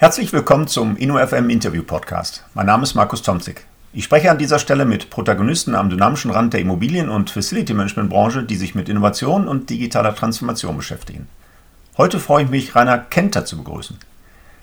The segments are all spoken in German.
Herzlich willkommen zum InnoFM Interview Podcast. Mein Name ist Markus Tomzig. Ich spreche an dieser Stelle mit Protagonisten am dynamischen Rand der Immobilien- und Facility Management Branche, die sich mit Innovation und digitaler Transformation beschäftigen. Heute freue ich mich, Rainer Kenter zu begrüßen.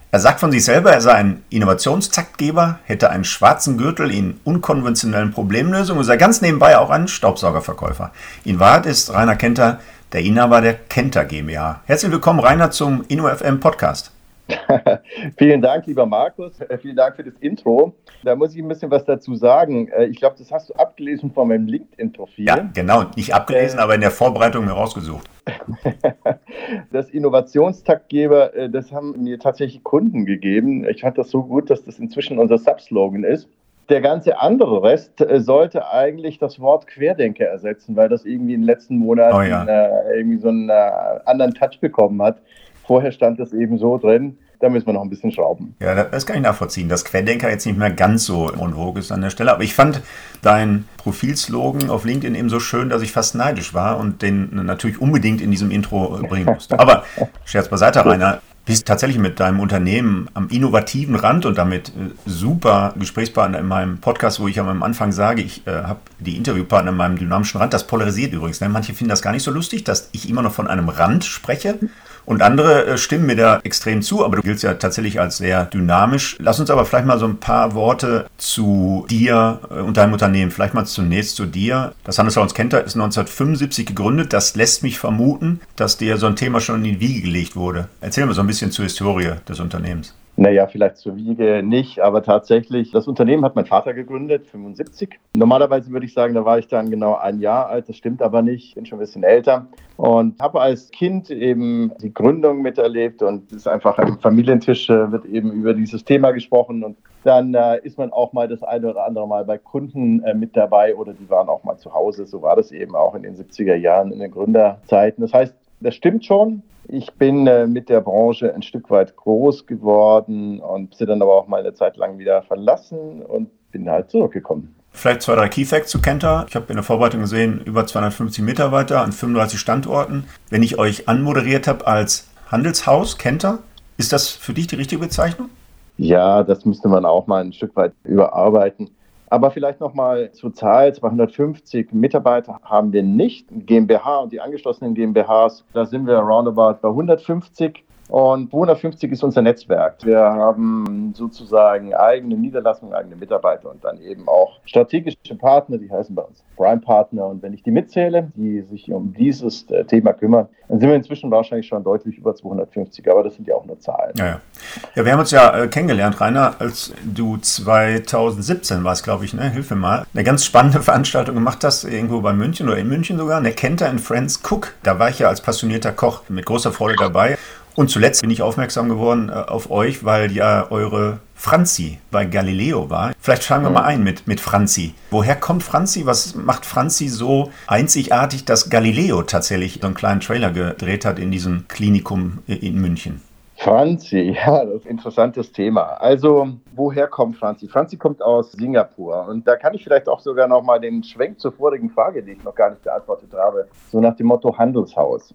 Er sagt von sich selber, er sei ein Innovationstaktgeber, hätte einen schwarzen Gürtel in unkonventionellen Problemlösungen und sei ganz nebenbei auch ein Staubsaugerverkäufer. In Wahrheit ist Rainer Kenter der Inhaber der Kenter GmbH. Herzlich willkommen, Rainer, zum InnoFM Podcast. vielen Dank, lieber Markus. Äh, vielen Dank für das Intro. Da muss ich ein bisschen was dazu sagen. Äh, ich glaube, das hast du abgelesen von meinem LinkedIn-Profil. Ja, genau. Nicht abgelesen, äh, aber in der Vorbereitung herausgesucht. das Innovationstaktgeber, äh, das haben mir tatsächlich Kunden gegeben. Ich fand das so gut, dass das inzwischen unser Subslogan ist. Der ganze andere Rest sollte eigentlich das Wort Querdenker ersetzen, weil das irgendwie in den letzten Monaten oh ja. äh, irgendwie so einen äh, anderen Touch bekommen hat. Vorher stand das eben so drin. Da müssen wir noch ein bisschen schrauben. Ja, das kann ich nachvollziehen, dass Querdenker jetzt nicht mehr ganz so en vogue ist an der Stelle. Aber ich fand dein Profilslogan auf LinkedIn eben so schön, dass ich fast neidisch war und den natürlich unbedingt in diesem Intro bringen musste. Aber Scherz beiseite, Rainer bist tatsächlich mit deinem Unternehmen am innovativen Rand und damit äh, super Gesprächspartner in meinem Podcast, wo ich am Anfang sage, ich äh, habe die Interviewpartner in meinem dynamischen Rand. Das polarisiert übrigens. Ne? Manche finden das gar nicht so lustig, dass ich immer noch von einem Rand spreche. Und andere äh, stimmen mir da extrem zu, aber du giltst ja tatsächlich als sehr dynamisch. Lass uns aber vielleicht mal so ein paar Worte zu dir äh, und deinem Unternehmen. Vielleicht mal zunächst zu dir. Das Handelshaus Kenter ist 1975 gegründet. Das lässt mich vermuten, dass dir so ein Thema schon in die Wiege gelegt wurde. Erzähl mal so ein bisschen zur Historie des Unternehmens. Naja, vielleicht zur Wiege nicht, aber tatsächlich, das Unternehmen hat mein Vater gegründet, 75. Normalerweise würde ich sagen, da war ich dann genau ein Jahr alt, das stimmt aber nicht, bin schon ein bisschen älter und habe als Kind eben die Gründung miterlebt und es ist einfach am Familientisch äh, wird eben über dieses Thema gesprochen und dann äh, ist man auch mal das eine oder andere Mal bei Kunden äh, mit dabei oder die waren auch mal zu Hause. So war das eben auch in den 70er Jahren, in den Gründerzeiten. Das heißt, das stimmt schon. Ich bin äh, mit der Branche ein Stück weit groß geworden und sie dann aber auch mal eine Zeit lang wieder verlassen und bin halt zurückgekommen. Vielleicht zwei, drei Key Facts zu Kenta. Ich habe in der Vorbereitung gesehen, über 250 Mitarbeiter an 35 Standorten. Wenn ich euch anmoderiert habe als Handelshaus Kenta, ist das für dich die richtige Bezeichnung? Ja, das müsste man auch mal ein Stück weit überarbeiten. Aber vielleicht nochmal zur Zahl, 250 Mitarbeiter haben wir nicht. GmbH und die angeschlossenen GmbHs, da sind wir roundabout bei 150. Und 250 ist unser Netzwerk. Wir haben sozusagen eigene Niederlassungen, eigene Mitarbeiter und dann eben auch strategische Partner, die heißen bei uns Prime Partner. Und wenn ich die mitzähle, die sich um dieses äh, Thema kümmern, dann sind wir inzwischen wahrscheinlich schon deutlich über 250. Aber das sind ja auch nur Zahlen. Ja, ja. ja wir haben uns ja äh, kennengelernt, Rainer, als du 2017 warst, glaube ich, ne? Hilf mir mal, eine ganz spannende Veranstaltung gemacht hast, irgendwo bei München oder in München sogar, eine Kenter and Friends Cook. Da war ich ja als passionierter Koch mit großer Freude dabei. Und zuletzt bin ich aufmerksam geworden äh, auf euch, weil ja eure Franzi bei Galileo war. Vielleicht schauen wir mal ein mit, mit Franzi. Woher kommt Franzi? Was macht Franzi so einzigartig, dass Galileo tatsächlich so einen kleinen Trailer gedreht hat in diesem Klinikum in München? Franzi, ja, das ist ein interessantes Thema. Also, woher kommt Franzi? Franzi kommt aus Singapur. Und da kann ich vielleicht auch sogar noch mal den Schwenk zur vorigen Frage, die ich noch gar nicht beantwortet habe, so nach dem Motto Handelshaus.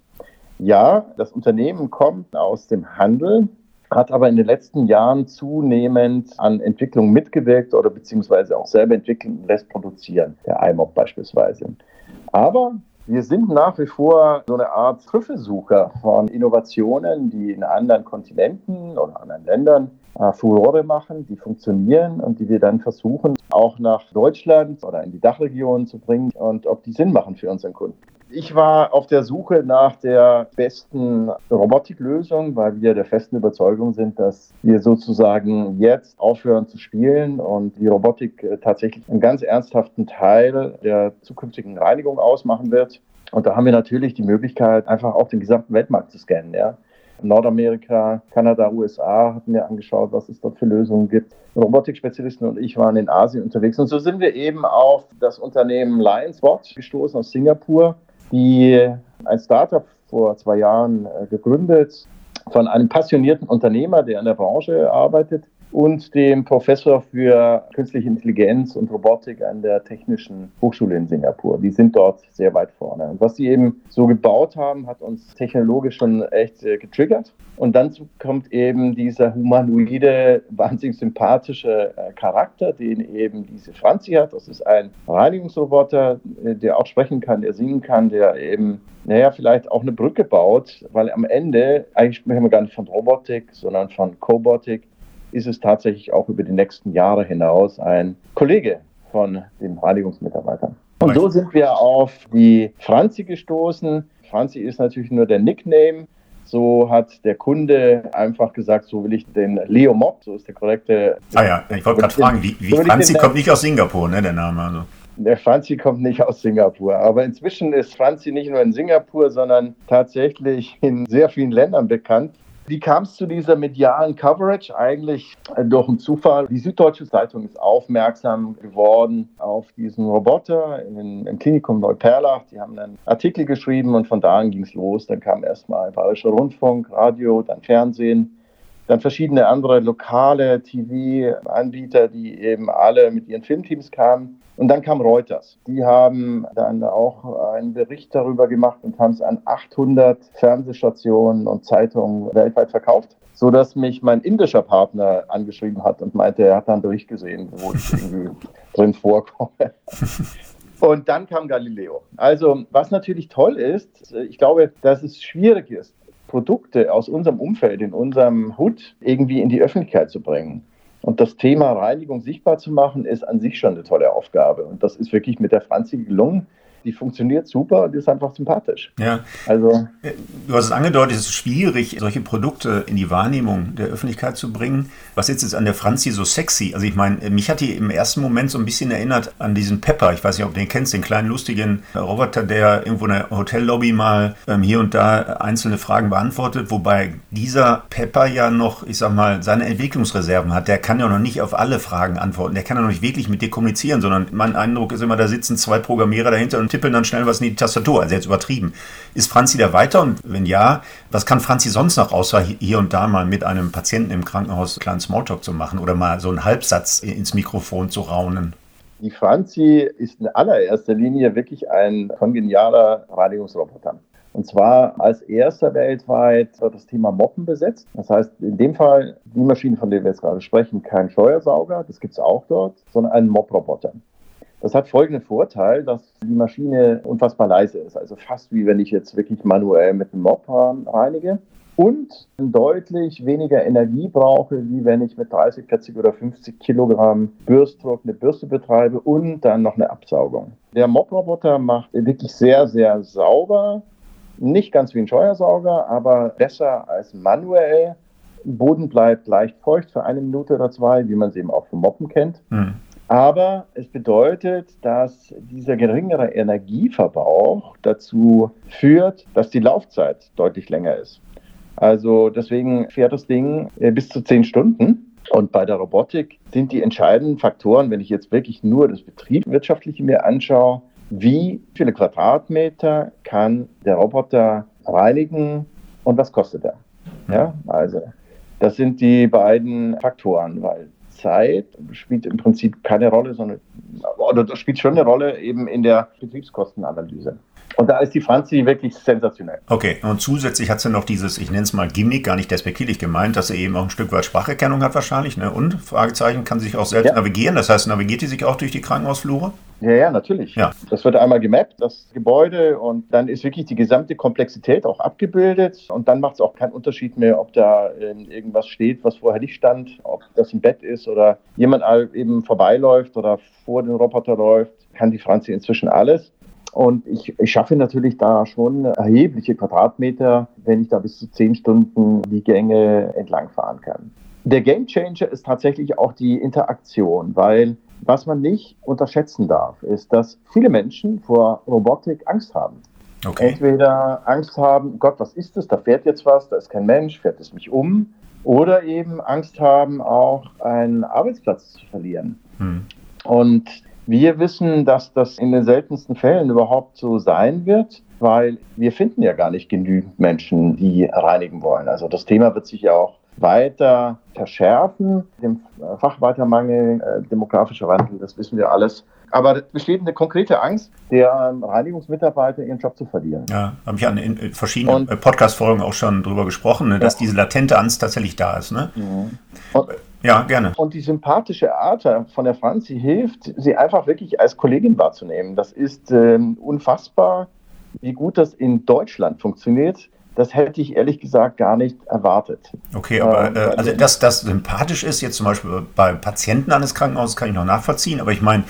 Ja, das Unternehmen kommt aus dem Handel, hat aber in den letzten Jahren zunehmend an Entwicklungen mitgewirkt oder beziehungsweise auch selber entwickeln lässt produzieren, der IMOP beispielsweise. Aber wir sind nach wie vor so eine Art Trüffelsucher von Innovationen, die in anderen Kontinenten oder anderen Ländern äh, Furore machen, die funktionieren und die wir dann versuchen, auch nach Deutschland oder in die Dachregion zu bringen und ob die Sinn machen für unseren Kunden. Ich war auf der Suche nach der besten Robotiklösung, weil wir der festen Überzeugung sind, dass wir sozusagen jetzt aufhören zu spielen und die Robotik äh, tatsächlich einen ganz ernsthaften Teil der zukünftigen Reinigung ausmachen wird. Und da haben wir natürlich die Möglichkeit, einfach auch den gesamten Weltmarkt zu scannen. Ja. Nordamerika, Kanada, USA hatten wir angeschaut, was es dort für Lösungen gibt. Robotikspezialisten und ich waren in Asien unterwegs. Und so sind wir eben auf das Unternehmen Lionswatch gestoßen aus Singapur, die ein Startup vor zwei Jahren äh, gegründet von einem passionierten Unternehmer, der in der Branche arbeitet. Und dem Professor für künstliche Intelligenz und Robotik an der Technischen Hochschule in Singapur. Die sind dort sehr weit vorne. Und was sie eben so gebaut haben, hat uns technologisch schon echt äh, getriggert. Und dann kommt eben dieser humanoide, wahnsinnig sympathische äh, Charakter, den eben diese Franzi hat. Das ist ein Reinigungsroboter, äh, der auch sprechen kann, der singen kann, der eben, naja, vielleicht auch eine Brücke baut, weil am Ende, eigentlich sprechen wir gar nicht von Robotik, sondern von Cobotik, ist es tatsächlich auch über die nächsten Jahre hinaus ein Kollege von den Reinigungsmitarbeitern. Und so sind wir auf die Franzi gestoßen. Franzi ist natürlich nur der Nickname. So hat der Kunde einfach gesagt, so will ich den Leo Mob, so ist der korrekte. Ah ja, ich wollte gerade fragen, wie, wie so Franzi kommt nicht aus Singapur, ne, der Name. Also. Der Franzi kommt nicht aus Singapur. Aber inzwischen ist Franzi nicht nur in Singapur, sondern tatsächlich in sehr vielen Ländern bekannt. Wie kam es zu dieser medialen Coverage? Eigentlich äh, durch einen Zufall. Die Süddeutsche Zeitung ist aufmerksam geworden auf diesen Roboter in, im Klinikum Neuperlach. Die haben einen Artikel geschrieben und von da an ging es los. Dann kam erstmal Bayerischer Rundfunk, Radio, dann Fernsehen dann verschiedene andere lokale TV-Anbieter, die eben alle mit ihren Filmteams kamen. Und dann kam Reuters. Die haben dann auch einen Bericht darüber gemacht und haben es an 800 Fernsehstationen und Zeitungen weltweit verkauft so dass mich mein indischer Partner angeschrieben hat und meinte, er hat dann durchgesehen, wo ich irgendwie drin vorkomme. Und dann kam Galileo. Also, was natürlich toll ist, ich glaube, dass es schwierig ist, Produkte aus unserem Umfeld, in unserem Hut irgendwie in die Öffentlichkeit zu bringen. Und das Thema Reinigung sichtbar zu machen, ist an sich schon eine tolle Aufgabe. Und das ist wirklich mit der Franzi gelungen die funktioniert super und ist einfach sympathisch. Ja. Also. Du hast es angedeutet, es ist schwierig, solche Produkte in die Wahrnehmung der Öffentlichkeit zu bringen. Was jetzt ist an der Franzi so sexy? Also ich meine, mich hat die im ersten Moment so ein bisschen erinnert an diesen Pepper. Ich weiß nicht, ob du den kennst, den kleinen lustigen Roboter, der irgendwo in der Hotellobby mal ähm, hier und da einzelne Fragen beantwortet. Wobei dieser Pepper ja noch, ich sag mal, seine Entwicklungsreserven hat. Der kann ja noch nicht auf alle Fragen antworten. Der kann ja noch nicht wirklich mit dir kommunizieren, sondern mein Eindruck ist immer, da sitzen zwei Programmierer dahinter und tippeln dann schnell was in die Tastatur. Also jetzt übertrieben. Ist Franzi da weiter? Und wenn ja, was kann Franzi sonst noch, außer hier und da mal mit einem Patienten im Krankenhaus einen kleinen Smalltalk zu machen oder mal so einen Halbsatz ins Mikrofon zu raunen? Die Franzi ist in allererster Linie wirklich ein kongenialer Reinigungsroboter. Und zwar als erster weltweit das Thema Moppen besetzt. Das heißt, in dem Fall die Maschine, von der wir jetzt gerade sprechen, kein Steuersauger, das gibt es auch dort, sondern ein Mop-Roboter. Das hat folgenden Vorteil, dass die Maschine unfassbar leise ist. Also fast wie wenn ich jetzt wirklich manuell mit einem Mop reinige. Und deutlich weniger Energie brauche, wie wenn ich mit 30, 40 oder 50 Kilogramm Bürstdruck eine Bürste betreibe und dann noch eine Absaugung. Der Mop-Roboter macht wirklich sehr, sehr sauber. Nicht ganz wie ein Scheuersauger, aber besser als manuell. Boden bleibt leicht feucht für eine Minute oder zwei, wie man es eben auch vom Moppen kennt. Hm. Aber es bedeutet, dass dieser geringere Energieverbrauch dazu führt, dass die Laufzeit deutlich länger ist. Also deswegen fährt das Ding äh, bis zu zehn Stunden. Und bei der Robotik sind die entscheidenden Faktoren, wenn ich jetzt wirklich nur das Betriebswirtschaftliche mir anschaue, wie viele Quadratmeter kann der Roboter reinigen und was kostet er? Ja, also das sind die beiden Faktoren, weil Zeit spielt im Prinzip keine Rolle, sondern oder das spielt schon eine Rolle eben in der Betriebskostenanalyse. Und da ist die Franzi wirklich sensationell. Okay, und zusätzlich hat sie noch dieses, ich nenne es mal Gimmick, gar nicht despektierlich gemeint, dass sie eben auch ein Stück weit Spracherkennung hat wahrscheinlich. Ne? Und, Fragezeichen, kann sie sich auch selbst ja. navigieren. Das heißt, navigiert die sich auch durch die Krankenhausflure? Ja, ja, natürlich. Ja. Das wird einmal gemappt, das Gebäude, und dann ist wirklich die gesamte Komplexität auch abgebildet. Und dann macht es auch keinen Unterschied mehr, ob da äh, irgendwas steht, was vorher nicht stand, ob das ein Bett ist oder jemand eben vorbeiläuft oder vor den Roboter läuft, kann die Franzi inzwischen alles. Und ich, ich schaffe natürlich da schon erhebliche Quadratmeter, wenn ich da bis zu zehn Stunden die Gänge entlang fahren kann. Der Gamechanger ist tatsächlich auch die Interaktion, weil was man nicht unterschätzen darf, ist, dass viele Menschen vor Robotik Angst haben. Okay. Entweder Angst haben, Gott, was ist das? Da fährt jetzt was, da ist kein Mensch, fährt es mich um. Oder eben Angst haben, auch einen Arbeitsplatz zu verlieren. Hm. Und wir wissen, dass das in den seltensten Fällen überhaupt so sein wird, weil wir finden ja gar nicht genügend Menschen, die reinigen wollen. Also das Thema wird sich ja auch weiter verschärfen. Dem Facharbeitermangel, äh, demografischer Wandel, das wissen wir alles. Aber es besteht eine konkrete Angst, der Reinigungsmitarbeiter ihren Job zu verlieren. Ja, habe ich an in verschiedenen Podcast-Folgen auch schon drüber gesprochen, ne, dass ja. diese latente Angst tatsächlich da ist. Ne? Mhm. Und, ja, gerne. Und die sympathische Art von der Franzi hilft, sie einfach wirklich als Kollegin wahrzunehmen. Das ist ähm, unfassbar, wie gut das in Deutschland funktioniert das hätte ich ehrlich gesagt gar nicht erwartet. Okay, aber ähm, äh, also dass das sympathisch ist, jetzt zum Beispiel bei Patienten eines Krankenhauses, kann ich noch nachvollziehen, aber ich meine,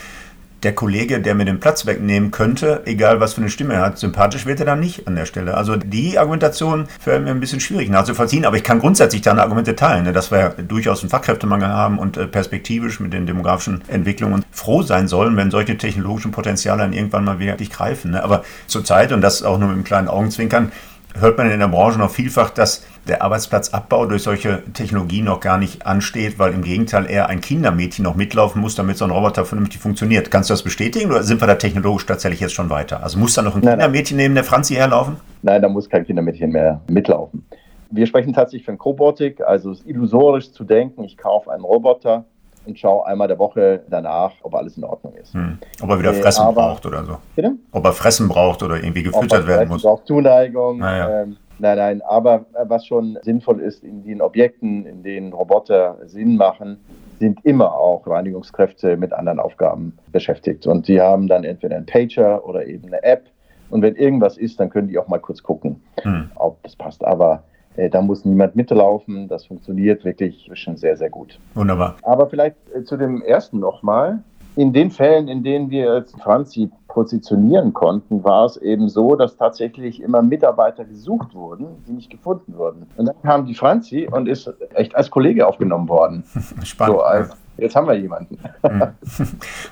der Kollege, der mir den Platz wegnehmen könnte, egal was für eine Stimme er hat, sympathisch wird er dann nicht an der Stelle. Also die Argumentation fällt mir ein bisschen schwierig nachzuvollziehen, aber ich kann grundsätzlich deine Argumente teilen, ne, dass wir durchaus einen Fachkräftemangel haben und äh, perspektivisch mit den demografischen Entwicklungen froh sein sollen, wenn solche technologischen Potenziale dann irgendwann mal wirklich greifen. Ne. Aber zurzeit, und das auch nur mit einem kleinen Augenzwinkern, hört man in der Branche noch vielfach, dass der Arbeitsplatzabbau durch solche Technologien noch gar nicht ansteht, weil im Gegenteil eher ein Kindermädchen noch mitlaufen muss, damit so ein Roboter vernünftig funktioniert. Kannst du das bestätigen oder sind wir da technologisch tatsächlich jetzt schon weiter? Also muss da noch ein nein, Kindermädchen neben der Franzi herlaufen? Nein, da muss kein Kindermädchen mehr mitlaufen. Wir sprechen tatsächlich von Robotik, also es ist illusorisch zu denken, ich kaufe einen Roboter, und schaue einmal der Woche danach, ob alles in Ordnung ist. Hm. Ob er wieder Fressen aber, braucht oder so. Bitte? Ob er Fressen braucht oder irgendwie gefüttert werden muss. Braucht Zuneigung. Naja. Ähm, nein, nein, aber äh, was schon sinnvoll ist, in den Objekten, in denen Roboter Sinn machen, sind immer auch Reinigungskräfte mit anderen Aufgaben beschäftigt. Und die haben dann entweder einen Pager oder eben eine App. Und wenn irgendwas ist, dann können die auch mal kurz gucken, hm. ob das passt. Aber da muss niemand mitlaufen. Das funktioniert wirklich schon sehr, sehr gut. Wunderbar. Aber vielleicht äh, zu dem ersten nochmal. In den Fällen, in denen wir als Franzi positionieren konnten, war es eben so, dass tatsächlich immer Mitarbeiter gesucht wurden, die nicht gefunden wurden. Und dann kam die Franzi und ist echt als Kollege aufgenommen worden. Spannend. So als, jetzt haben wir jemanden.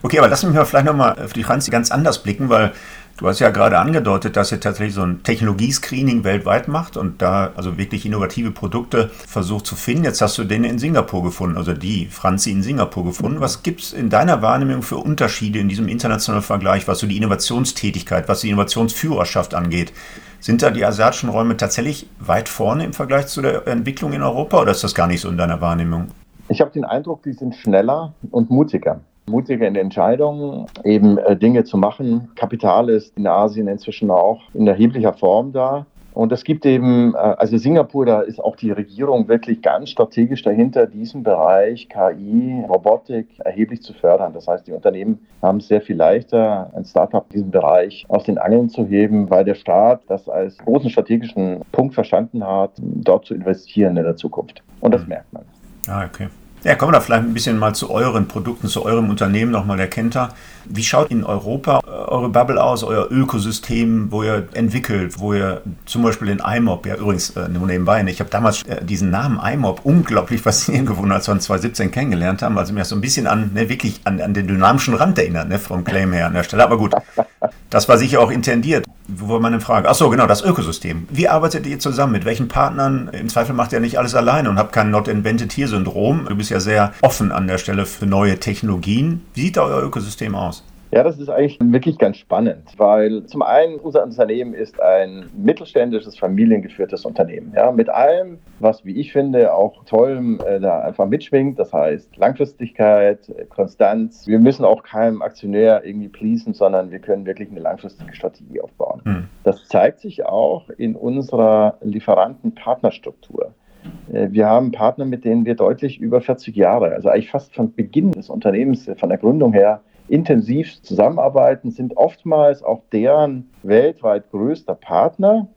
Okay, aber lass mich mal vielleicht nochmal für die Franzi ganz anders blicken, weil Du hast ja gerade angedeutet, dass ihr tatsächlich so ein Technologiescreening weltweit macht und da also wirklich innovative Produkte versucht zu finden. Jetzt hast du den in Singapur gefunden, also die Franzi in Singapur gefunden. Was gibt es in deiner Wahrnehmung für Unterschiede in diesem internationalen Vergleich, was so die Innovationstätigkeit, was die Innovationsführerschaft angeht? Sind da die asiatischen Räume tatsächlich weit vorne im Vergleich zu der Entwicklung in Europa oder ist das gar nicht so in deiner Wahrnehmung? Ich habe den Eindruck, die sind schneller und mutiger mutiger in der Entscheidung, eben äh, Dinge zu machen. Kapital ist in Asien inzwischen auch in erheblicher Form da. Und es gibt eben, äh, also Singapur, da ist auch die Regierung wirklich ganz strategisch dahinter, diesen Bereich KI, Robotik erheblich zu fördern. Das heißt, die Unternehmen haben es sehr viel leichter, ein Startup in diesem Bereich aus den Angeln zu heben, weil der Staat das als großen strategischen Punkt verstanden hat, dort zu investieren in der Zukunft. Und das merkt man. Ah, okay. Ja, kommen wir da vielleicht ein bisschen mal zu euren Produkten, zu eurem Unternehmen nochmal der Kenter. Wie schaut in Europa äh, eure Bubble aus, euer Ökosystem, wo ihr entwickelt, wo ihr zum Beispiel den IMOB, ja übrigens äh, nur nebenbei, ne, ich habe damals äh, diesen Namen IMOB unglaublich faszinierend gefunden, als wir ihn 2017 kennengelernt haben, weil sie mir so ein bisschen an, ne, wirklich an, an den dynamischen Rand erinnert, ne, vom Claim her an der Stelle. Aber gut, das war sicher auch intendiert. Wo war meine Frage? Achso, genau, das Ökosystem. Wie arbeitet ihr zusammen? Mit welchen Partnern? Im Zweifel macht ihr nicht alles alleine und habt kein Not Invented Here Syndrom. Du bist ja sehr offen an der Stelle für neue Technologien. Wie sieht da euer Ökosystem aus? Ja, das ist eigentlich wirklich ganz spannend, weil zum einen unser Unternehmen ist ein mittelständisches, familiengeführtes Unternehmen. Ja, mit allem, was, wie ich finde, auch tollem äh, da einfach mitschwingt. Das heißt Langfristigkeit, äh, Konstanz. Wir müssen auch keinem Aktionär irgendwie pleasen, sondern wir können wirklich eine langfristige Strategie aufbauen. Hm. Das zeigt sich auch in unserer Lieferanten-Partnerstruktur. Äh, wir haben Partner, mit denen wir deutlich über 40 Jahre, also eigentlich fast von Beginn des Unternehmens, von der Gründung her, intensiv zusammenarbeiten, sind oftmals auch deren weltweit größter Partner.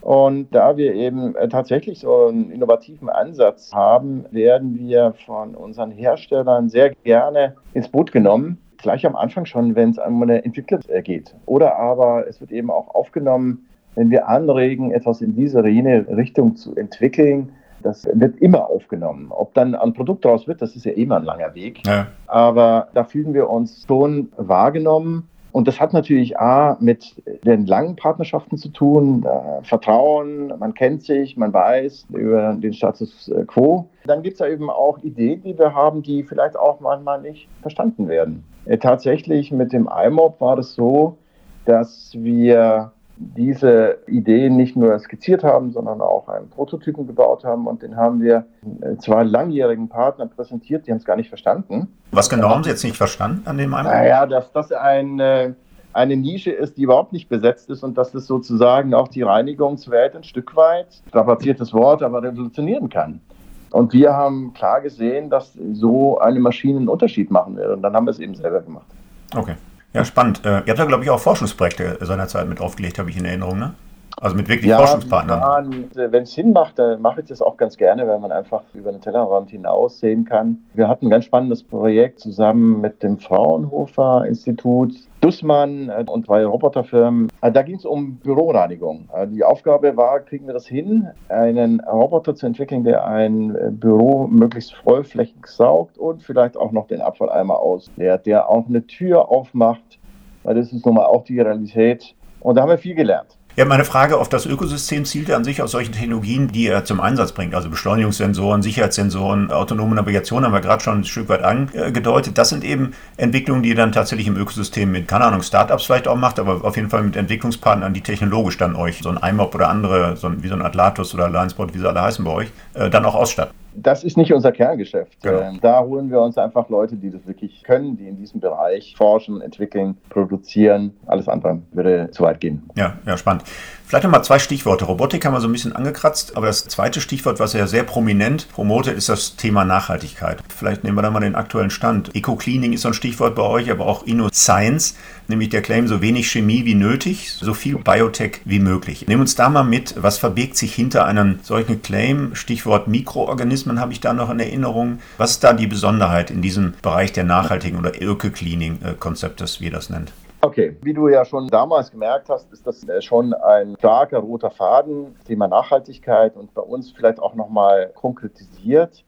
Und da wir eben äh, tatsächlich so einen innovativen Ansatz haben, werden wir von unseren Herstellern sehr gerne ins Boot genommen. Gleich am Anfang schon, wenn es um eine Entwicklung geht. Oder aber es wird eben auch aufgenommen, wenn wir anregen, etwas in diese Richtung zu entwickeln, das wird immer aufgenommen. Ob dann ein Produkt daraus wird, das ist ja immer ein langer Weg. Ja. Aber da fühlen wir uns schon wahrgenommen. Und das hat natürlich A mit den langen Partnerschaften zu tun, äh, Vertrauen, man kennt sich, man weiß über den Status quo. Dann gibt es ja eben auch Ideen, die wir haben, die vielleicht auch manchmal nicht verstanden werden. Äh, tatsächlich mit dem IMOB war es so, dass wir diese Idee nicht nur skizziert haben, sondern auch einen Prototypen gebaut haben. Und den haben wir zwei langjährigen Partnern präsentiert, die haben es gar nicht verstanden. Was genau haben Sie jetzt nicht verstanden an dem einen? Naja, dass das ein, äh, eine Nische ist, die überhaupt nicht besetzt ist und dass es sozusagen auch die Reinigungswelt ein Stück weit, strapaziertes Wort, aber revolutionieren kann. Und wir haben klar gesehen, dass so eine Maschine einen Unterschied machen wird. Und dann haben wir es eben selber gemacht. Okay. Ja, spannend. Äh, ihr habt da, glaube ich, auch Forschungsprojekte seinerzeit mit aufgelegt, habe ich in Erinnerung, ne? Also mit wirklich ja, Forschungspartnern. Äh, wenn es Sinn macht, dann mache ich das auch ganz gerne, weil man einfach über den Tellerrand hinaus sehen kann. Wir hatten ein ganz spannendes Projekt zusammen mit dem Fraunhofer Institut, Dussmann äh, und zwei Roboterfirmen. Äh, da ging es um Büroreinigung. Die Aufgabe war, kriegen wir das hin, einen Roboter zu entwickeln, der ein Büro möglichst vollflächig saugt und vielleicht auch noch den Abfalleimer ausleert, der auch eine Tür aufmacht, weil das ist nun mal auch die Realität. Und da haben wir viel gelernt. Ja, meine Frage auf das Ökosystem zielte an sich aus solchen Technologien, die er zum Einsatz bringt. Also Beschleunigungssensoren, Sicherheitssensoren, autonome Navigation haben wir gerade schon ein Stück weit angedeutet. Das sind eben Entwicklungen, die ihr dann tatsächlich im Ökosystem mit, keine Ahnung, Startups vielleicht auch macht, aber auf jeden Fall mit Entwicklungspartnern, die technologisch dann euch, so ein IMOP oder andere, so ein, wie so ein Atlatus oder Linespot, wie sie alle heißen bei euch, äh, dann auch ausstatten das ist nicht unser Kerngeschäft. Genau. Ähm, da holen wir uns einfach Leute, die das wirklich können, die in diesem Bereich forschen, entwickeln, produzieren. Alles andere würde zu weit gehen. Ja, ja, spannend. Vielleicht nochmal zwei Stichworte. Robotik haben wir so ein bisschen angekratzt, aber das zweite Stichwort, was er sehr prominent promotet, ist das Thema Nachhaltigkeit. Vielleicht nehmen wir da mal den aktuellen Stand. Eco-Cleaning ist so ein Stichwort bei euch, aber auch Inno-Science, nämlich der Claim, so wenig Chemie wie nötig, so viel Biotech wie möglich. Nehmen uns da mal mit, was verbirgt sich hinter einem solchen Claim? Stichwort Mikroorganismen habe ich da noch in Erinnerung. Was ist da die Besonderheit in diesem Bereich der nachhaltigen oder Eco-Cleaning-Konzeptes, wie ihr das nennt? Okay, wie du ja schon damals gemerkt hast, ist das äh, schon ein starker roter Faden, Thema Nachhaltigkeit und bei uns vielleicht auch nochmal konkretisiert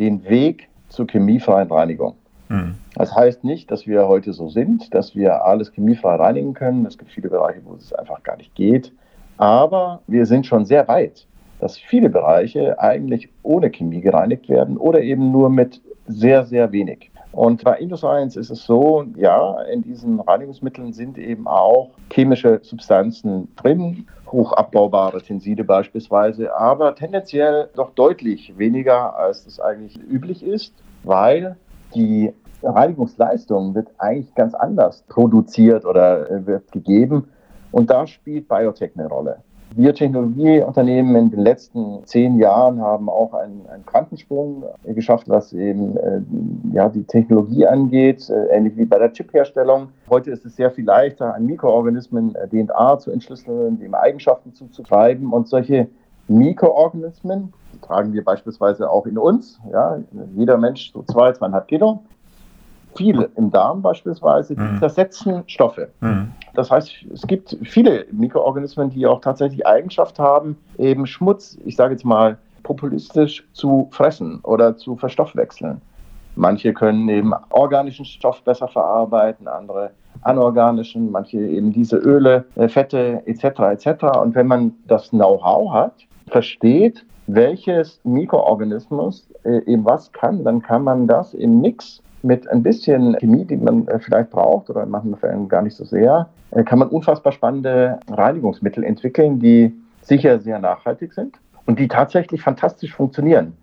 den Weg zur chemiefreien Reinigung. Mhm. Das heißt nicht, dass wir heute so sind, dass wir alles chemiefrei reinigen können. Es gibt viele Bereiche, wo es einfach gar nicht geht. Aber wir sind schon sehr weit, dass viele Bereiche eigentlich ohne Chemie gereinigt werden oder eben nur mit sehr, sehr wenig. Und bei Indoscience ist es so, ja, in diesen Reinigungsmitteln sind eben auch chemische Substanzen drin, hochabbaubare Tenside beispielsweise, aber tendenziell doch deutlich weniger, als es eigentlich üblich ist, weil die Reinigungsleistung wird eigentlich ganz anders produziert oder äh, wird gegeben. Und da spielt Biotech eine Rolle. Biotechnologieunternehmen in den letzten zehn Jahren haben auch einen, einen Quantensprung geschafft, was eben äh, ja, die Technologie angeht, äh, ähnlich wie bei der Chipherstellung. Heute ist es sehr viel leichter, an Mikroorganismen äh, DNA zu entschlüsseln, dem Eigenschaften zuzutreiben und solche Mikroorganismen tragen wir beispielsweise auch in uns. Ja, jeder Mensch so zwei, zweieinhalb Kilo viel im Darm beispielsweise, die mhm. zersetzen Stoffe. Mhm. Das heißt, es gibt viele Mikroorganismen, die auch tatsächlich Eigenschaft haben, eben Schmutz, ich sage jetzt mal, populistisch zu fressen oder zu verstoffwechseln. Manche können eben organischen Stoff besser verarbeiten, andere anorganischen, manche eben diese Öle, äh, Fette etc. etc. Und wenn man das Know-how hat, versteht, welches Mikroorganismus äh, eben was kann, dann kann man das im Mix mit ein bisschen Chemie, die man äh, vielleicht braucht oder in manchen Fällen gar nicht so sehr, äh, kann man unfassbar spannende Reinigungsmittel entwickeln, die sicher sehr nachhaltig sind und die tatsächlich fantastisch funktionieren.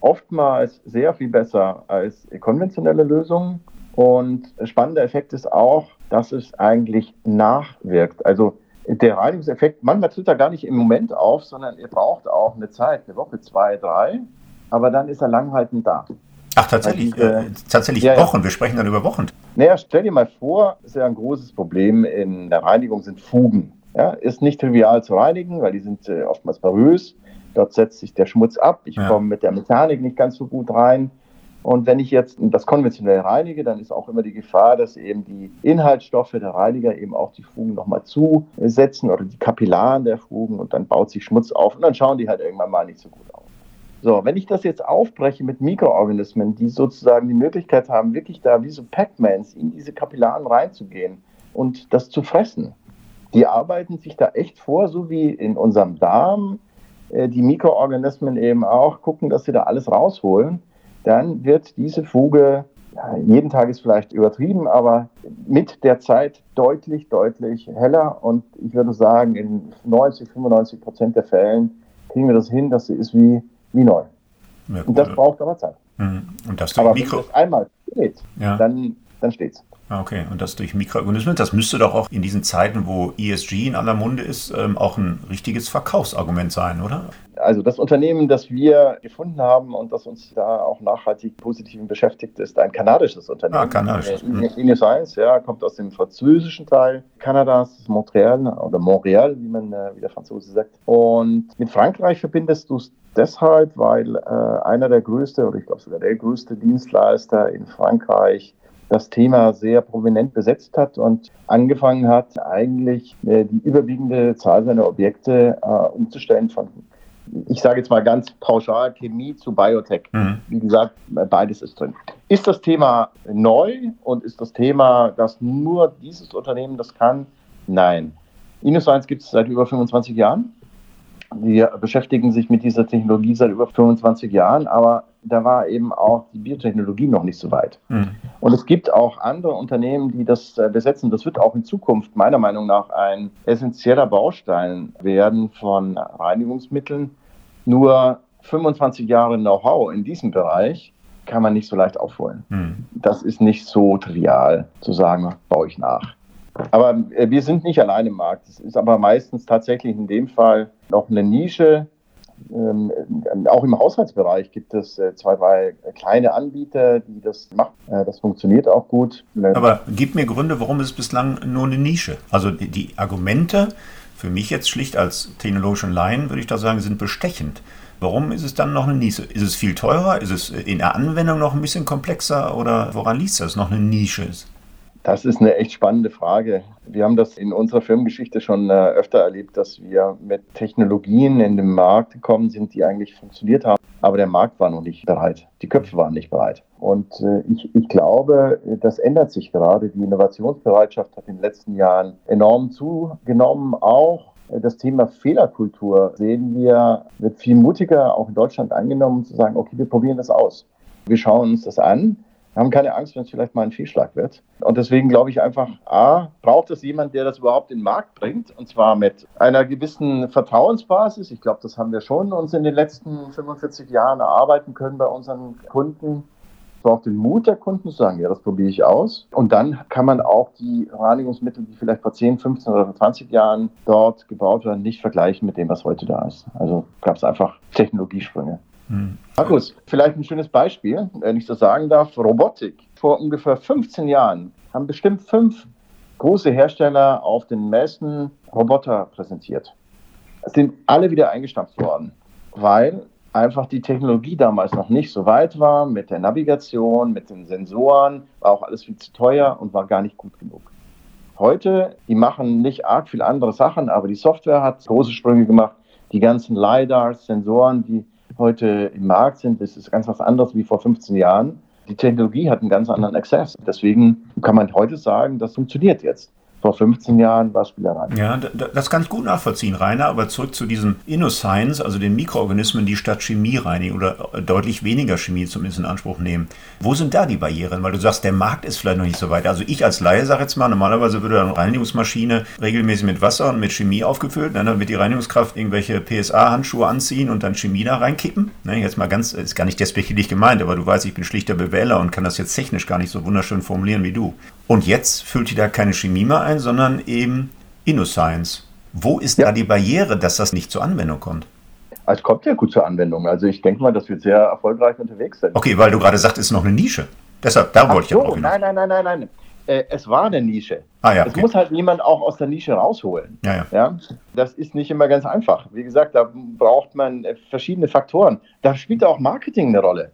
Oftmals sehr viel besser als konventionelle Lösungen. Und spannender Effekt ist auch, dass es eigentlich nachwirkt. Also der Reinigungseffekt, manchmal tritt er gar nicht im Moment auf, sondern er braucht auch eine Zeit, eine Woche, zwei, drei, aber dann ist er langhaltend da. Ach, tatsächlich, diese, äh, tatsächlich ja, Wochen. Wir sprechen dann über Wochen. Naja, stell dir mal vor, ist ja ein großes Problem in der Reinigung sind Fugen. Ja, ist nicht trivial zu reinigen, weil die sind äh, oftmals porös. Dort setzt sich der Schmutz ab. Ich ja. komme mit der Mechanik nicht ganz so gut rein. Und wenn ich jetzt das konventionell reinige, dann ist auch immer die Gefahr, dass eben die Inhaltsstoffe der Reiniger eben auch die Fugen nochmal zusetzen oder die Kapillaren der Fugen und dann baut sich Schmutz auf und dann schauen die halt irgendwann mal nicht so gut aus. So, wenn ich das jetzt aufbreche mit Mikroorganismen, die sozusagen die Möglichkeit haben, wirklich da wie so Pac-Mans in diese Kapillaren reinzugehen und das zu fressen, die arbeiten sich da echt vor, so wie in unserem Darm äh, die Mikroorganismen eben auch gucken, dass sie da alles rausholen, dann wird diese Fuge ja, jeden Tag ist vielleicht übertrieben, aber mit der Zeit deutlich, deutlich heller. Und ich würde sagen, in 90, 95 Prozent der Fällen kriegen wir das hin, dass sie ist wie, wie neu. Ja, und das braucht aber Zeit. Mhm. Und das aber Mikro wenn das einmal steht, ja. dann, dann steht's. Ah, okay, und das durch Mikroorganismen, das müsste doch auch in diesen Zeiten, wo ESG in aller Munde ist, ähm, auch ein richtiges Verkaufsargument sein, oder? Also das Unternehmen, das wir gefunden haben und das uns da auch nachhaltig positiv beschäftigt, ist ein kanadisches Unternehmen. Ah, kanadisch. Ine Science, ja, kommt aus dem französischen Teil Kanadas, Montreal oder Montreal, wie man äh, wie der Franzose sagt. Und mit Frankreich verbindest du es deshalb, weil äh, einer der größte oder ich glaube sogar der größte Dienstleister in Frankreich das Thema sehr prominent besetzt hat und angefangen hat, eigentlich äh, die überwiegende Zahl seiner Objekte äh, umzustellen von, ich sage jetzt mal ganz pauschal, Chemie zu Biotech. Mhm. Wie gesagt, beides ist drin. Ist das Thema neu und ist das Thema, dass nur dieses Unternehmen das kann? Nein. InnoScience gibt es seit über 25 Jahren. Die beschäftigen sich mit dieser Technologie seit über 25 Jahren, aber da war eben auch die Biotechnologie noch nicht so weit. Mhm. Und es gibt auch andere Unternehmen, die das äh, besetzen. Das wird auch in Zukunft meiner Meinung nach ein essentieller Baustein werden von Reinigungsmitteln. Nur 25 Jahre Know-how in diesem Bereich kann man nicht so leicht aufholen. Mhm. Das ist nicht so trivial zu sagen, baue ich nach. Aber äh, wir sind nicht allein im Markt. Es ist aber meistens tatsächlich in dem Fall noch eine Nische, ähm, auch im Haushaltsbereich gibt es äh, zwei, drei kleine Anbieter, die das machen. Äh, das funktioniert auch gut. Aber gib mir Gründe, warum es bislang nur eine Nische? Also die, die Argumente für mich jetzt schlicht als technologischen Laien, würde ich da sagen, sind bestechend. Warum ist es dann noch eine Nische? Ist es viel teurer? Ist es in der Anwendung noch ein bisschen komplexer? Oder woran liegt das, noch eine Nische ist? Das ist eine echt spannende Frage. Wir haben das in unserer Firmengeschichte schon äh, öfter erlebt, dass wir mit Technologien in den Markt gekommen sind, die eigentlich funktioniert haben, aber der Markt war noch nicht bereit. Die Köpfe waren nicht bereit. Und äh, ich, ich glaube, das ändert sich gerade. Die Innovationsbereitschaft hat in den letzten Jahren enorm zugenommen, auch das Thema Fehlerkultur sehen wir, wird viel mutiger auch in Deutschland angenommen, zu sagen, okay, wir probieren das aus. Wir schauen uns das an haben keine Angst, wenn es vielleicht mal ein Fehlschlag wird. Und deswegen glaube ich einfach, A, braucht es jemand, der das überhaupt in den Markt bringt. Und zwar mit einer gewissen Vertrauensbasis. Ich glaube, das haben wir schon uns in den letzten 45 Jahren erarbeiten können bei unseren Kunden. Es braucht den Mut der Kunden zu sagen, ja, das probiere ich aus. Und dann kann man auch die Reinigungsmittel, die vielleicht vor 10, 15 oder 20 Jahren dort gebaut werden, nicht vergleichen mit dem, was heute da ist. Also gab es einfach Technologiesprünge. Hm. Markus, vielleicht ein schönes Beispiel, wenn ich so sagen darf. Robotik. Vor ungefähr 15 Jahren haben bestimmt fünf große Hersteller auf den Messen Roboter präsentiert. Es sind alle wieder eingestampft worden, weil einfach die Technologie damals noch nicht so weit war mit der Navigation, mit den Sensoren, war auch alles viel zu teuer und war gar nicht gut genug. Heute, die machen nicht arg viel andere Sachen, aber die Software hat große Sprünge gemacht. Die ganzen LiDARs, Sensoren, die heute im Markt sind, das ist ganz was anderes wie vor 15 Jahren. Die Technologie hat einen ganz anderen Access. Deswegen kann man heute sagen, das funktioniert jetzt vor 15 Jahren war Spielerei. Ja, das kann ich gut nachvollziehen, Rainer, aber zurück zu diesem InnoScience, also den Mikroorganismen, die statt Chemie reinigen oder deutlich weniger Chemie zumindest in Anspruch nehmen. Wo sind da die Barrieren? Weil du sagst, der Markt ist vielleicht noch nicht so weit. Also ich als Laie sage jetzt mal, normalerweise würde eine Reinigungsmaschine regelmäßig mit Wasser und mit Chemie aufgefüllt, ne, dann wird die Reinigungskraft irgendwelche PSA-Handschuhe anziehen und dann Chemie da reinkippen. Ne, jetzt mal ganz, ist gar nicht despektierlich gemeint, aber du weißt, ich bin schlichter Bewähler und kann das jetzt technisch gar nicht so wunderschön formulieren wie du. Und jetzt füllt die da keine Chemie mehr ein, sondern eben InnoScience. Wo ist ja. da die Barriere, dass das nicht zur Anwendung kommt? Es kommt ja gut zur Anwendung. Also ich denke mal, dass wir sehr erfolgreich unterwegs sind. Okay, weil du gerade sagst, es ist noch eine Nische. Deshalb, da wollte ich ja drauf Nein, nein, nein, nein, nein. Äh, es war eine Nische. Ah, ja, okay. Es muss halt jemand auch aus der Nische rausholen. Ja, ja. ja, Das ist nicht immer ganz einfach. Wie gesagt, da braucht man äh, verschiedene Faktoren. Da spielt auch Marketing eine Rolle.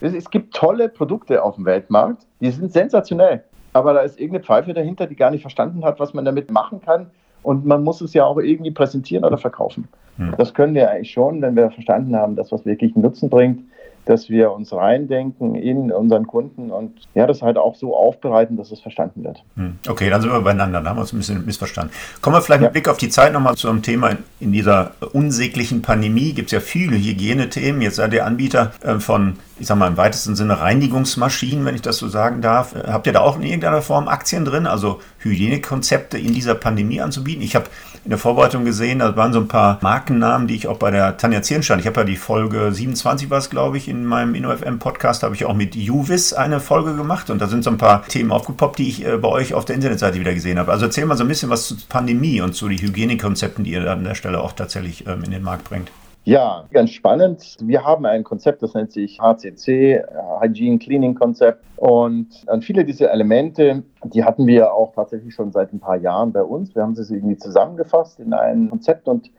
Es gibt tolle Produkte auf dem Weltmarkt, die sind sensationell aber da ist irgendeine Pfeife dahinter, die gar nicht verstanden hat, was man damit machen kann. Und man muss es ja auch irgendwie präsentieren oder verkaufen. Hm. Das können wir eigentlich schon, wenn wir verstanden haben, dass was wirklich einen Nutzen bringt. Dass wir uns reindenken in unseren Kunden und ja, das halt auch so aufbereiten, dass es verstanden wird. Hm. Okay, dann sind wir beieinander, da haben wir uns ein bisschen missverstanden. Kommen wir vielleicht ja. mit Blick auf die Zeit nochmal zu einem Thema in dieser unsäglichen Pandemie. Gibt es ja viele Hygienethemen. Jetzt seid ihr Anbieter äh, von, ich sag mal im weitesten Sinne Reinigungsmaschinen, wenn ich das so sagen darf. Äh, habt ihr da auch in irgendeiner Form Aktien drin, also Hygienekonzepte in dieser Pandemie anzubieten? Ich habe in der Vorbereitung gesehen, da waren so ein paar Markennamen, die ich auch bei der Tanja Zirnstein, ich habe ja die Folge 27 war es, glaube ich, in meinem InnoFM-Podcast, habe ich auch mit Juvis eine Folge gemacht und da sind so ein paar Themen aufgepoppt, die ich äh, bei euch auf der Internetseite wieder gesehen habe. Also erzähl mal so ein bisschen was zur Pandemie und zu den Hygienekonzepten, die ihr an der Stelle auch tatsächlich ähm, in den Markt bringt. Ja, ganz spannend. Wir haben ein Konzept, das nennt sich HCC, Hygiene Cleaning Konzept. Und an viele dieser Elemente, die hatten wir auch tatsächlich schon seit ein paar Jahren bei uns. Wir haben sie irgendwie zusammengefasst in ein Konzept und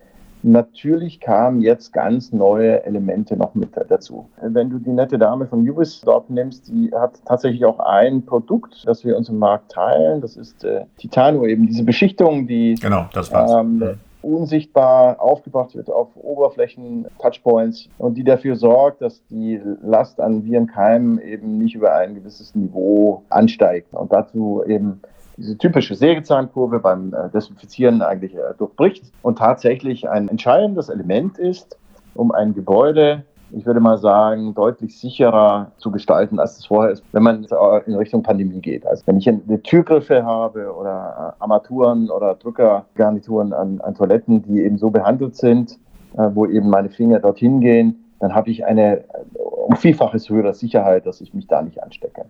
Natürlich kamen jetzt ganz neue Elemente noch mit dazu. Wenn du die nette Dame von Ubis dort nimmst, die hat tatsächlich auch ein Produkt, das wir uns im Markt teilen. Das ist äh, Titano, eben diese Beschichtung, die genau, das war's. Ähm, unsichtbar aufgebracht wird auf Oberflächen, Touchpoints und die dafür sorgt, dass die Last an Virenkeimen eben nicht über ein gewisses Niveau ansteigt. Und dazu eben diese typische Sägezahnkurve beim äh, Desinfizieren eigentlich äh, durchbricht und tatsächlich ein entscheidendes Element ist, um ein Gebäude ich würde mal sagen, deutlich sicherer zu gestalten, als es vorher ist, wenn man in Richtung Pandemie geht. Also wenn ich eine Türgriffe habe oder äh, Armaturen oder Drückergarnituren an, an Toiletten, die eben so behandelt sind, äh, wo eben meine Finger dorthin gehen, dann habe ich eine äh, um Vielfaches höhere Sicherheit, dass ich mich da nicht anstecke.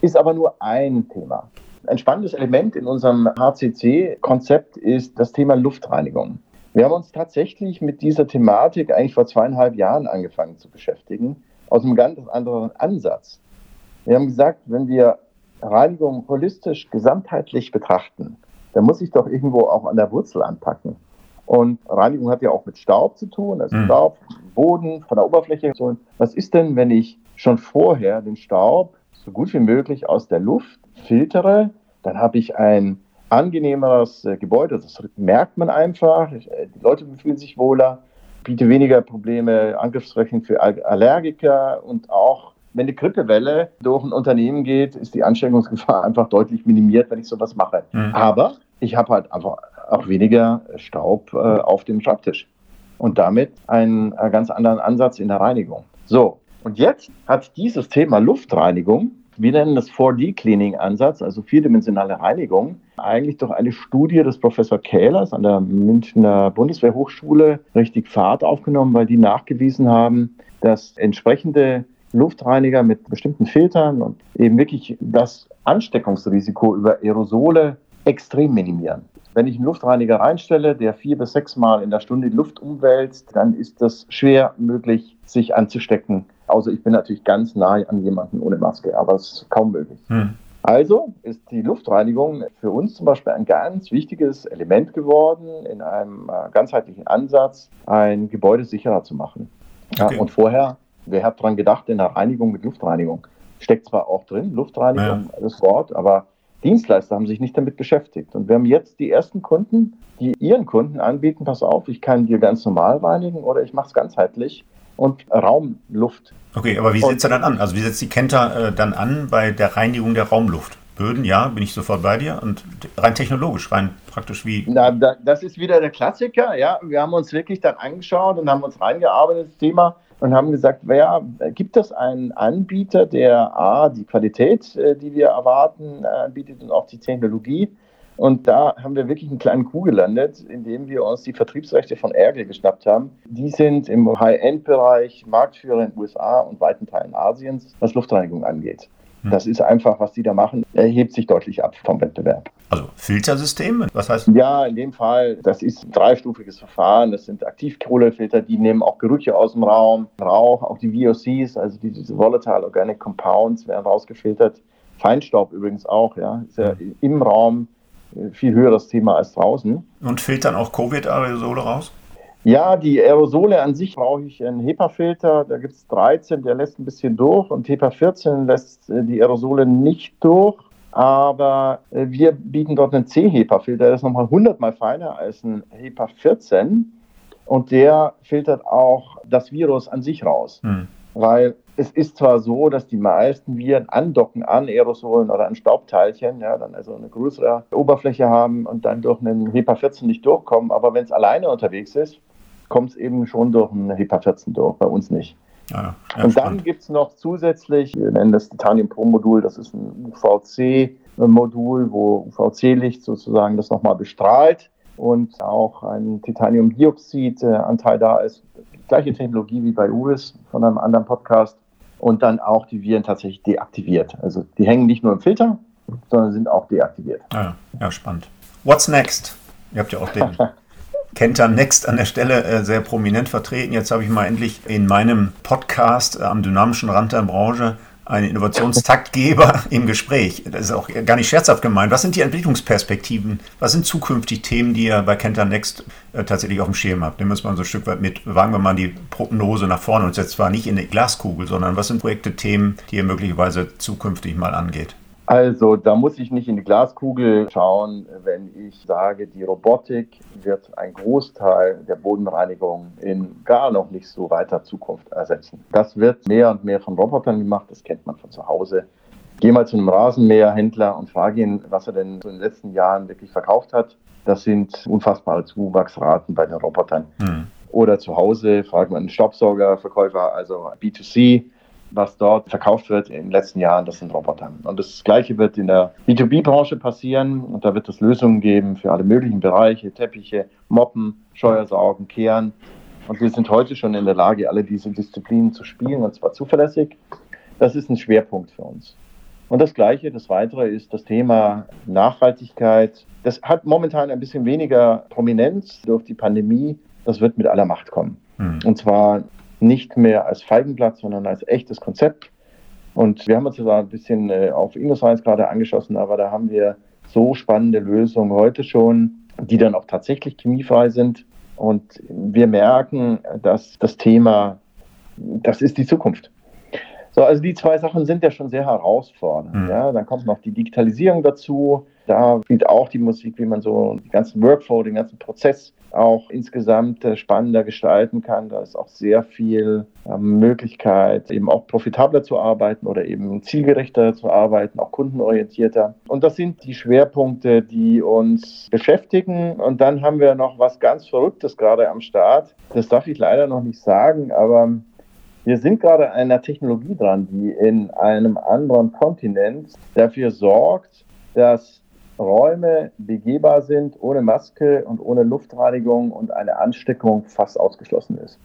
Ist aber nur ein Thema. Ein spannendes Element in unserem HCC-Konzept ist das Thema Luftreinigung. Wir haben uns tatsächlich mit dieser Thematik eigentlich vor zweieinhalb Jahren angefangen zu beschäftigen, aus einem ganz anderen Ansatz. Wir haben gesagt, wenn wir Reinigung holistisch, gesamtheitlich betrachten, dann muss ich doch irgendwo auch an der Wurzel anpacken. Und Reinigung hat ja auch mit Staub zu tun, also mhm. Staub, Boden, von der Oberfläche. Was ist denn, wenn ich schon vorher den Staub so gut wie möglich aus der Luft filtere? Dann habe ich ein angenehmeres äh, Gebäude. Das merkt man einfach. Äh, die Leute fühlen sich wohler, bietet weniger Probleme, Angriffsflächen für Allergiker und auch wenn eine Grippewelle durch ein Unternehmen geht, ist die Ansteckungsgefahr einfach deutlich minimiert, wenn ich sowas mache. Mhm. Aber ich habe halt einfach auch weniger Staub äh, auf dem Schreibtisch und damit einen äh, ganz anderen Ansatz in der Reinigung. So, und jetzt hat dieses Thema Luftreinigung wir nennen das 4D-Cleaning-Ansatz, also vierdimensionale Reinigung, eigentlich durch eine Studie des Professor Kählers an der Münchner Bundeswehrhochschule richtig Fahrt aufgenommen, weil die nachgewiesen haben, dass entsprechende Luftreiniger mit bestimmten Filtern und eben wirklich das Ansteckungsrisiko über Aerosole extrem minimieren. Wenn ich einen Luftreiniger reinstelle, der vier bis sechs Mal in der Stunde die Luft umwälzt, dann ist das schwer möglich, sich anzustecken Außer ich bin natürlich ganz nahe an jemanden ohne Maske, aber es ist kaum möglich. Hm. Also ist die Luftreinigung für uns zum Beispiel ein ganz wichtiges Element geworden, in einem äh, ganzheitlichen Ansatz ein Gebäude sicherer zu machen. Okay. Ja, und vorher, wer hat daran gedacht, in der Reinigung mit Luftreinigung? Steckt zwar auch drin, Luftreinigung, ja. das Wort, aber Dienstleister haben sich nicht damit beschäftigt. Und wir haben jetzt die ersten Kunden, die ihren Kunden anbieten, pass auf, ich kann dir ganz normal reinigen oder ich mache es ganzheitlich und Raumluft. Okay, aber wie setzt er dann an? Also wie setzt die Kenta äh, dann an bei der Reinigung der Raumluft? Böden, ja, bin ich sofort bei dir. Und rein technologisch, rein praktisch wie. Na, da, das ist wieder der Klassiker, ja. Wir haben uns wirklich dann angeschaut und haben uns reingearbeitet, das Thema, und haben gesagt, wer, gibt es einen Anbieter, der A, die Qualität, äh, die wir erwarten, anbietet und auch die Technologie und da haben wir wirklich einen kleinen Coup gelandet, indem wir uns die Vertriebsrechte von Ergel geschnappt haben. Die sind im High-End-Bereich Marktführer in den USA und weiten Teilen Asiens, was Luftreinigung angeht. Hm. Das ist einfach, was die da machen, erhebt sich deutlich ab vom Wettbewerb. Also Filtersysteme, was heißt? Ja, in dem Fall, das ist ein dreistufiges Verfahren. Das sind Aktivkohlefilter, die nehmen auch Gerüche aus dem Raum, Rauch, auch die VOCs, also diese Volatile Organic Compounds werden rausgefiltert. Feinstaub übrigens auch, ja, ist ja hm. im Raum viel höheres Thema als draußen. Und filtern auch Covid-Aerosole raus? Ja, die Aerosole an sich brauche ich einen HEPA-Filter. Da gibt es 13, der lässt ein bisschen durch und HEPA 14 lässt äh, die Aerosole nicht durch. Aber äh, wir bieten dort einen C-HEPA-Filter, der ist nochmal 100 mal feiner als ein HEPA 14 und der filtert auch das Virus an sich raus. Hm. Weil es ist zwar so, dass die meisten Viren andocken an Aerosolen oder an Staubteilchen, ja, dann also eine größere Oberfläche haben und dann durch einen HEPA 14 nicht durchkommen, aber wenn es alleine unterwegs ist, kommt es eben schon durch einen HEPA 14 durch, bei uns nicht. Ja, ja, und dann gibt es noch zusätzlich, wir nennen das Titanium Pro Modul, das ist ein UVC-Modul, wo UVC-Licht sozusagen das nochmal bestrahlt und auch ein Titaniumdioxid-Anteil da ist. Gleiche Technologie wie bei UVIS von einem anderen Podcast. Und dann auch die Viren tatsächlich deaktiviert. Also die hängen nicht nur im Filter, sondern sind auch deaktiviert. Ja, ja spannend. What's next? Ihr habt ja auch den Kenta Next an der Stelle äh, sehr prominent vertreten. Jetzt habe ich mal endlich in meinem Podcast äh, am dynamischen Rand der Branche einen Innovationstaktgeber im Gespräch. Das ist auch gar nicht scherzhaft gemeint. Was sind die Entwicklungsperspektiven? Was sind zukünftig Themen, die ihr bei Kenta Next äh, tatsächlich auf dem Schirm habt? Nehmen wir es mal so ein Stück weit mit, wagen wir mal die Prognose nach vorne und jetzt zwar nicht in die Glaskugel, sondern was sind Projekte, Themen, die ihr möglicherweise zukünftig mal angeht? Also da muss ich nicht in die Glaskugel schauen, wenn ich sage, die Robotik wird einen Großteil der Bodenreinigung in gar noch nicht so weiter Zukunft ersetzen. Das wird mehr und mehr von Robotern gemacht, das kennt man von zu Hause. Geh mal zu einem Rasenmäherhändler und frage ihn, was er denn so in den letzten Jahren wirklich verkauft hat. Das sind unfassbare Zuwachsraten bei den Robotern. Hm. Oder zu Hause fragt man einen Staubsaugerverkäufer, also B2C was dort verkauft wird in den letzten Jahren, das sind Roboter. Und das Gleiche wird in der B2B-Branche passieren. Und da wird es Lösungen geben für alle möglichen Bereiche, Teppiche, Moppen, Scheuersaugen, Kehren. Und wir sind heute schon in der Lage, alle diese Disziplinen zu spielen, und zwar zuverlässig. Das ist ein Schwerpunkt für uns. Und das Gleiche, das Weitere ist das Thema Nachhaltigkeit. Das hat momentan ein bisschen weniger Prominenz durch die Pandemie. Das wird mit aller Macht kommen. Mhm. Und zwar nicht mehr als Feigenblatt, sondern als echtes Konzept. Und wir haben uns da ein bisschen äh, auf InnoScience gerade angeschossen, aber da haben wir so spannende Lösungen heute schon, die dann auch tatsächlich chemiefrei sind. Und wir merken, dass das Thema, das ist die Zukunft. So, also die zwei Sachen sind ja schon sehr herausfordernd. Mhm. Ja, dann kommt noch die Digitalisierung dazu. Da spielt auch die Musik, wie man so den ganzen Workflow, den ganzen Prozess auch insgesamt äh, spannender gestalten kann. Da ist auch sehr viel äh, Möglichkeit, eben auch profitabler zu arbeiten oder eben zielgerechter zu arbeiten, auch kundenorientierter. Und das sind die Schwerpunkte, die uns beschäftigen. Und dann haben wir noch was ganz Verrücktes gerade am Start. Das darf ich leider noch nicht sagen, aber wir sind gerade einer Technologie dran, die in einem anderen Kontinent dafür sorgt, dass Räume begehbar sind, ohne Maske und ohne Luftreinigung und eine Ansteckung fast ausgeschlossen ist.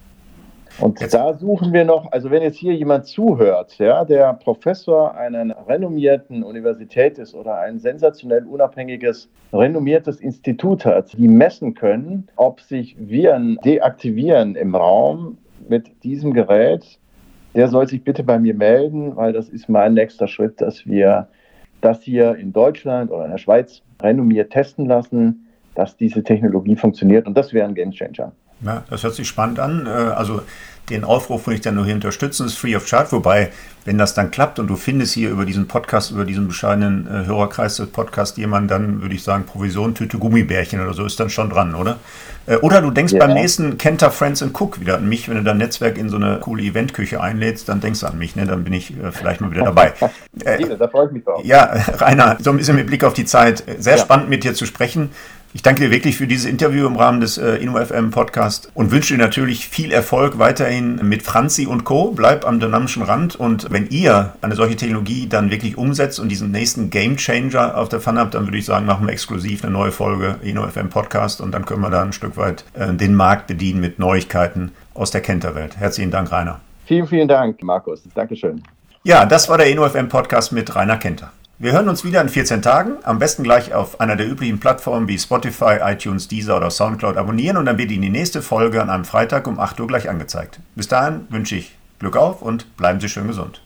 Und da suchen wir noch, also wenn jetzt hier jemand zuhört, ja, der Professor einer renommierten Universität ist oder ein sensationell unabhängiges, renommiertes Institut hat, die messen können, ob sich Viren deaktivieren im Raum, mit diesem Gerät, der soll sich bitte bei mir melden, weil das ist mein nächster Schritt, dass wir das hier in Deutschland oder in der Schweiz renommiert testen lassen, dass diese Technologie funktioniert. Und das wäre ein Gamechanger. Ja, das hört sich spannend an. Äh, also den Aufruf würde ich dann nur hier unterstützen, ist free of charge. Wobei, wenn das dann klappt und du findest hier über diesen Podcast, über diesen bescheidenen äh, Hörerkreis des Podcasts jemanden, dann würde ich sagen, Provision, Tüte Gummibärchen oder so ist dann schon dran, oder? Äh, oder du denkst ja. beim nächsten Kenter Friends and Cook wieder an mich, wenn du dein Netzwerk in so eine coole Eventküche einlädst, dann denkst du an mich, ne? dann bin ich äh, vielleicht mal wieder dabei. äh, da freue ich mich drauf. Ja, Rainer, so ein bisschen mit Blick auf die Zeit, sehr ja. spannend mit dir zu sprechen. Ich danke dir wirklich für dieses Interview im Rahmen des äh, InnoFM Podcast und wünsche dir natürlich viel Erfolg weiterhin mit Franzi und Co. Bleib am dynamischen Rand und wenn ihr eine solche Technologie dann wirklich umsetzt und diesen nächsten Game Changer auf der Pfanne habt, dann würde ich sagen, machen wir exklusiv eine neue Folge InnoFM Podcast und dann können wir da ein Stück weit äh, den Markt bedienen mit Neuigkeiten aus der Kenterwelt. Herzlichen Dank, Rainer. Vielen, vielen Dank, Markus. Dankeschön. Ja, das war der InnoFM Podcast mit Rainer Kenter. Wir hören uns wieder in 14 Tagen. Am besten gleich auf einer der üblichen Plattformen wie Spotify, iTunes, Deezer oder Soundcloud abonnieren und dann wird Ihnen die nächste Folge an einem Freitag um 8 Uhr gleich angezeigt. Bis dahin wünsche ich Glück auf und bleiben Sie schön gesund.